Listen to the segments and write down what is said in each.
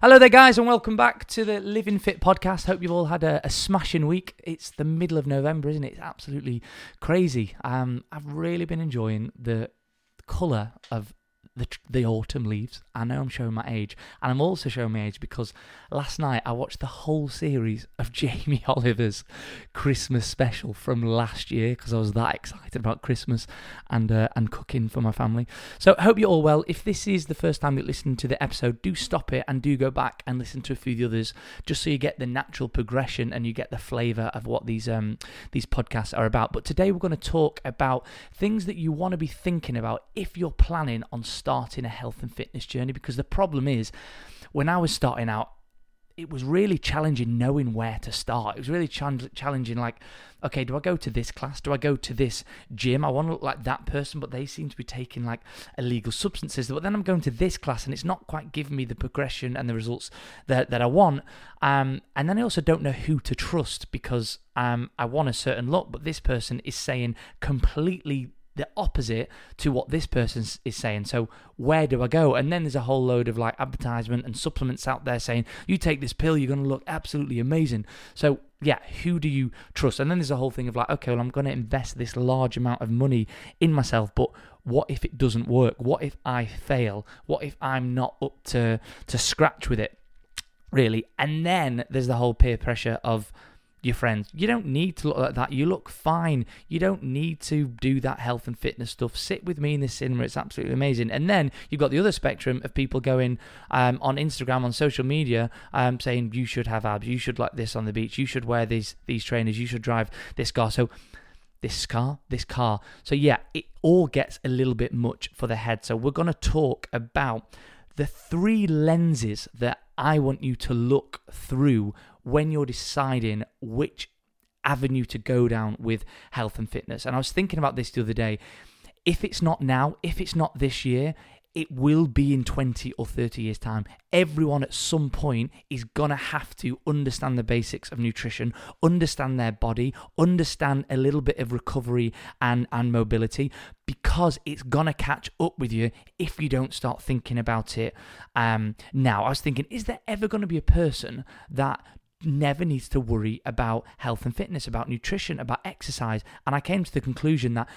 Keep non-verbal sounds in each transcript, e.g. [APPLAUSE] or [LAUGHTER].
Hello there, guys, and welcome back to the Living Fit podcast. Hope you've all had a, a smashing week. It's the middle of November, isn't it? It's absolutely crazy. Um, I've really been enjoying the colour of the the autumn leaves. I know I'm showing my age, and I'm also showing my age because last night I watched the whole series of [LAUGHS] Jamie Oliver's Christmas special from last year because I was that excited about Christmas and uh, and cooking for my family. So I hope you're all well. If this is the first time you're listening to the episode, do stop it and do go back and listen to a few of the others, just so you get the natural progression and you get the flavour of what these um these podcasts are about. But today we're going to talk about things that you want to be thinking about if you're planning on starting a health and fitness journey. Because the problem is, when I was starting out, it was really challenging knowing where to start. It was really ch- challenging, like, okay, do I go to this class? Do I go to this gym? I want to look like that person, but they seem to be taking like illegal substances. But then I'm going to this class and it's not quite giving me the progression and the results that, that I want. Um, and then I also don't know who to trust because um, I want a certain look, but this person is saying completely the opposite to what this person is saying. So where do I go? And then there's a whole load of like advertisement and supplements out there saying you take this pill, you're going to look absolutely amazing. So yeah, who do you trust? And then there's a whole thing of like, okay, well, I'm going to invest this large amount of money in myself, but what if it doesn't work? What if I fail? What if I'm not up to to scratch with it? Really, and then there's the whole peer pressure of your friends. You don't need to look like that. You look fine. You don't need to do that health and fitness stuff. Sit with me in the cinema. It's absolutely amazing. And then you've got the other spectrum of people going um, on Instagram, on social media, um, saying you should have abs. You should like this on the beach. You should wear these these trainers. You should drive this car. So this car, this car. So yeah, it all gets a little bit much for the head. So we're going to talk about the three lenses that I want you to look through when you're deciding which avenue to go down with health and fitness. And I was thinking about this the other day. If it's not now, if it's not this year, it will be in 20 or 30 years' time. Everyone at some point is going to have to understand the basics of nutrition, understand their body, understand a little bit of recovery and, and mobility because it's going to catch up with you if you don't start thinking about it um, now. I was thinking, is there ever going to be a person that never needs to worry about health and fitness, about nutrition, about exercise. And I came to the conclusion that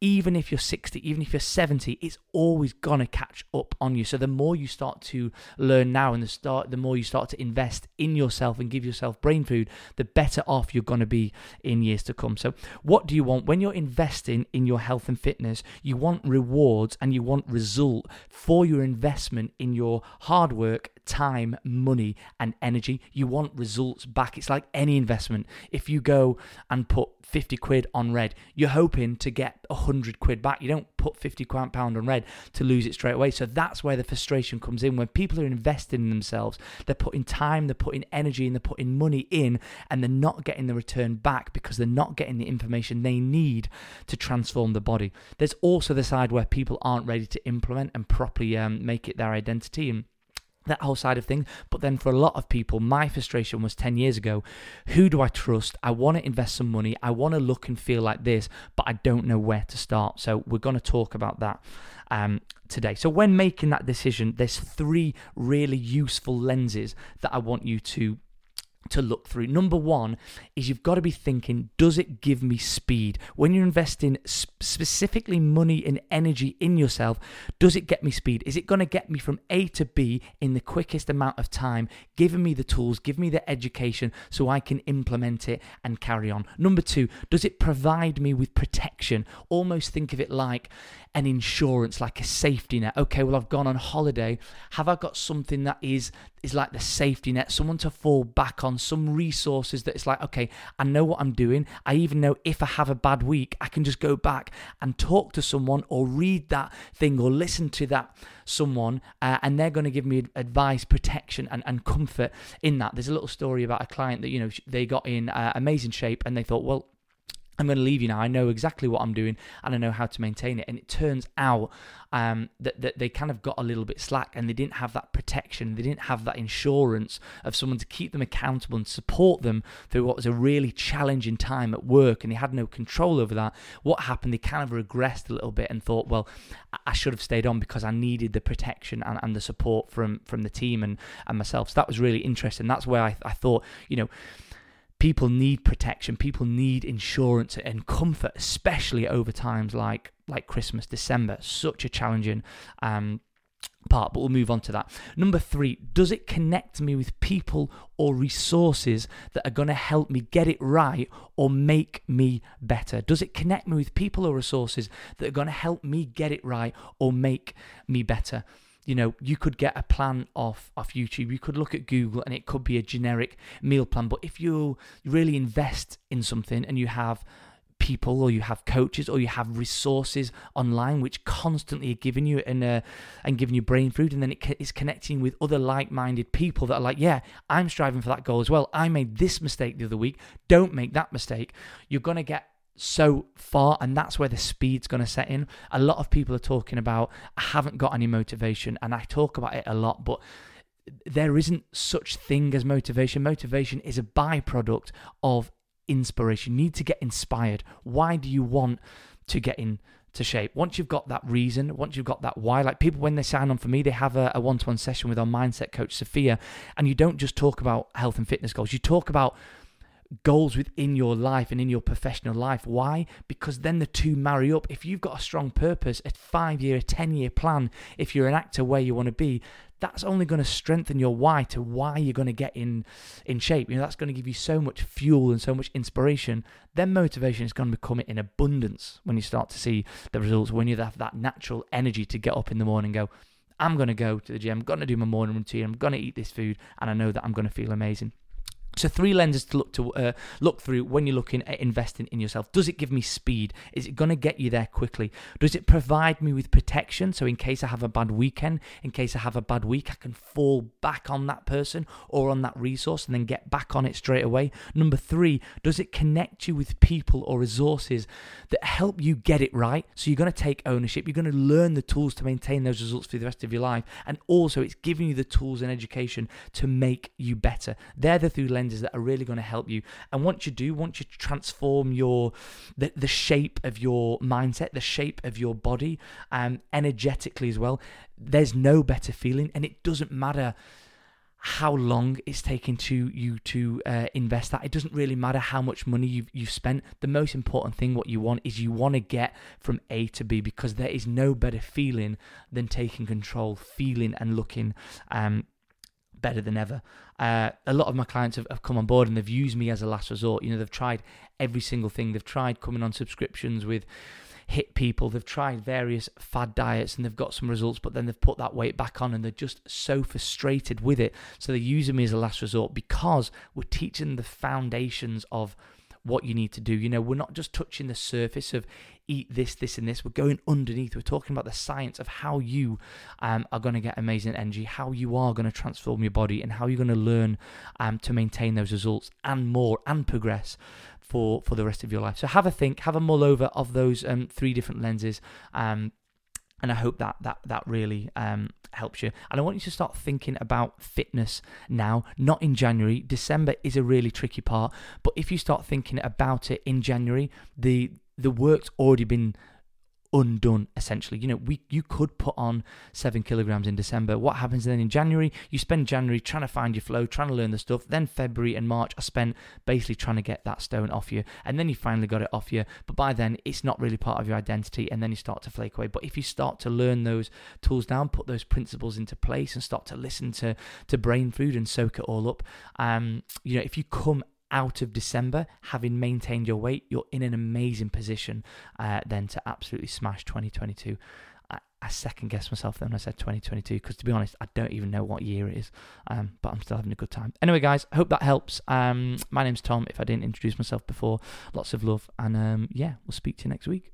even if you're 60, even if you're 70, it's always gonna catch up on you. So the more you start to learn now and the start the more you start to invest in yourself and give yourself brain food, the better off you're gonna be in years to come. So what do you want? When you're investing in your health and fitness, you want rewards and you want result for your investment in your hard work, time, money, and energy. You want results back. It's like any investment. If you go and put 50 quid on red, you're hoping to get 100 quid back. You don't put 50 pound on red to lose it straight away. So that's where the frustration comes in. When people are investing in themselves, they're putting time, they're putting energy, and they're putting money in, and they're not getting the return back because they're not getting the information they need to transform the body. There's also the side where people aren't ready to implement and properly um, make it their identity. And that whole side of things. But then for a lot of people, my frustration was 10 years ago who do I trust? I want to invest some money. I want to look and feel like this, but I don't know where to start. So we're going to talk about that um, today. So when making that decision, there's three really useful lenses that I want you to to look through. Number one is you've got to be thinking, does it give me speed? When you're investing specifically money and energy in yourself, does it get me speed? Is it going to get me from A to B in the quickest amount of time, giving me the tools, give me the education so I can implement it and carry on? Number two, does it provide me with protection? Almost think of it like an insurance, like a safety net. Okay, well, I've gone on holiday. Have I got something that is is like the safety net, someone to fall back on, some resources that it's like, okay, I know what I'm doing. I even know if I have a bad week, I can just go back and talk to someone or read that thing or listen to that someone, uh, and they're going to give me advice, protection, and, and comfort in that. There's a little story about a client that, you know, they got in uh, amazing shape and they thought, well, I'm going to leave you now. I know exactly what I'm doing and I know how to maintain it. And it turns out um, that, that they kind of got a little bit slack and they didn't have that protection. They didn't have that insurance of someone to keep them accountable and support them through what was a really challenging time at work. And they had no control over that. What happened? They kind of regressed a little bit and thought, well, I should have stayed on because I needed the protection and, and the support from, from the team and, and myself. So that was really interesting. That's where I, I thought, you know, people need protection people need insurance and comfort especially over times like like christmas december. Such a challenging um, part but we'll move on to that. Number three does it connect me with people or resources that are going to help me get it right or make me better? Does it connect me with people or resources that are going to help me get it right or make me better you know, you could get a plan off off YouTube. You could look at Google and it could be a generic meal plan. But if you really invest in something and you have people or you have coaches or you have resources online which constantly are giving you and uh, and giving you brain food and then it is connecting with other like-minded people that are like yeah i'm striving for that goal as well i made this mistake the other week don't make that mistake you're going to get so far, and that's where the speed's going to set in. A lot of people are talking about, I haven't got any motivation, and I talk about it a lot, but there isn't such thing as motivation. Motivation is a byproduct of inspiration. You need to get inspired. Why do you want to get in? to shape. Once you've got that reason, once you've got that why, like people when they sign on for me, they have a one to one session with our mindset coach, Sophia, and you don't just talk about health and fitness goals, you talk about goals within your life and in your professional life. Why? Because then the two marry up. If you've got a strong purpose, a five year, a 10 year plan, if you're an actor where you want to be, that's only going to strengthen your why to why you're going to get in in shape. You know, that's going to give you so much fuel and so much inspiration. Then motivation is going to become in abundance when you start to see the results, when you have that natural energy to get up in the morning and go, I'm going to go to the gym, I'm going to do my morning routine, I'm going to eat this food, and I know that I'm going to feel amazing. So three lenses to look to uh, look through when you're looking at investing in yourself. Does it give me speed? Is it going to get you there quickly? Does it provide me with protection? So in case I have a bad weekend, in case I have a bad week, I can fall back on that person or on that resource and then get back on it straight away. Number three, does it connect you with people or resources that help you get it right? So you're going to take ownership. You're going to learn the tools to maintain those results for the rest of your life, and also it's giving you the tools and education to make you better. They're the three lenses lenses that are really going to help you. And once you do, once you transform your the, the shape of your mindset, the shape of your body, um, energetically as well, there's no better feeling, and it doesn't matter how long it's taken to you to uh, invest that. It doesn't really matter how much money you've, you've spent. The most important thing, what you want, is you want to get from A to B because there is no better feeling than taking control, feeling and looking um, better than ever. Uh, a lot of my clients have, have, come on board and they've used me as a last resort. You know, they've tried every single thing. They've tried coming on subscriptions with hit people. They've tried various fad diets and they've got some results, but then they've put that weight back on and they're just so frustrated with it. So they're using me as a last resort because we're teaching the foundations of what you need to do. You know, we're not just touching the surface of eat this, this, and this. We're going underneath. We're talking about the science of how you um, are going to get amazing energy, how you are going to transform your body, and how you're going to learn um, to maintain those results and more and progress for for the rest of your life. So have a think, have a mull over of those um, three different lenses. Um, and I hope that that that really um, helps you. And I want you to start thinking about fitness now, not in January. December is a really tricky part, but if you start thinking about it in January, the the work's already been undone essentially. You know, we you could put on seven kilograms in December. What happens then in January? You spend January trying to find your flow, trying to learn the stuff. Then February and March I spent basically trying to get that stone off you. And then you finally got it off you. But by then it's not really part of your identity and then you start to flake away. But if you start to learn those tools down, put those principles into place and start to listen to to brain food and soak it all up, um, you know, if you come out of December, having maintained your weight, you're in an amazing position uh, then to absolutely smash 2022. I, I second guessed myself then when I said 2022 because to be honest, I don't even know what year it is, um, but I'm still having a good time. Anyway, guys, I hope that helps. Um, my name's Tom. If I didn't introduce myself before, lots of love, and um, yeah, we'll speak to you next week.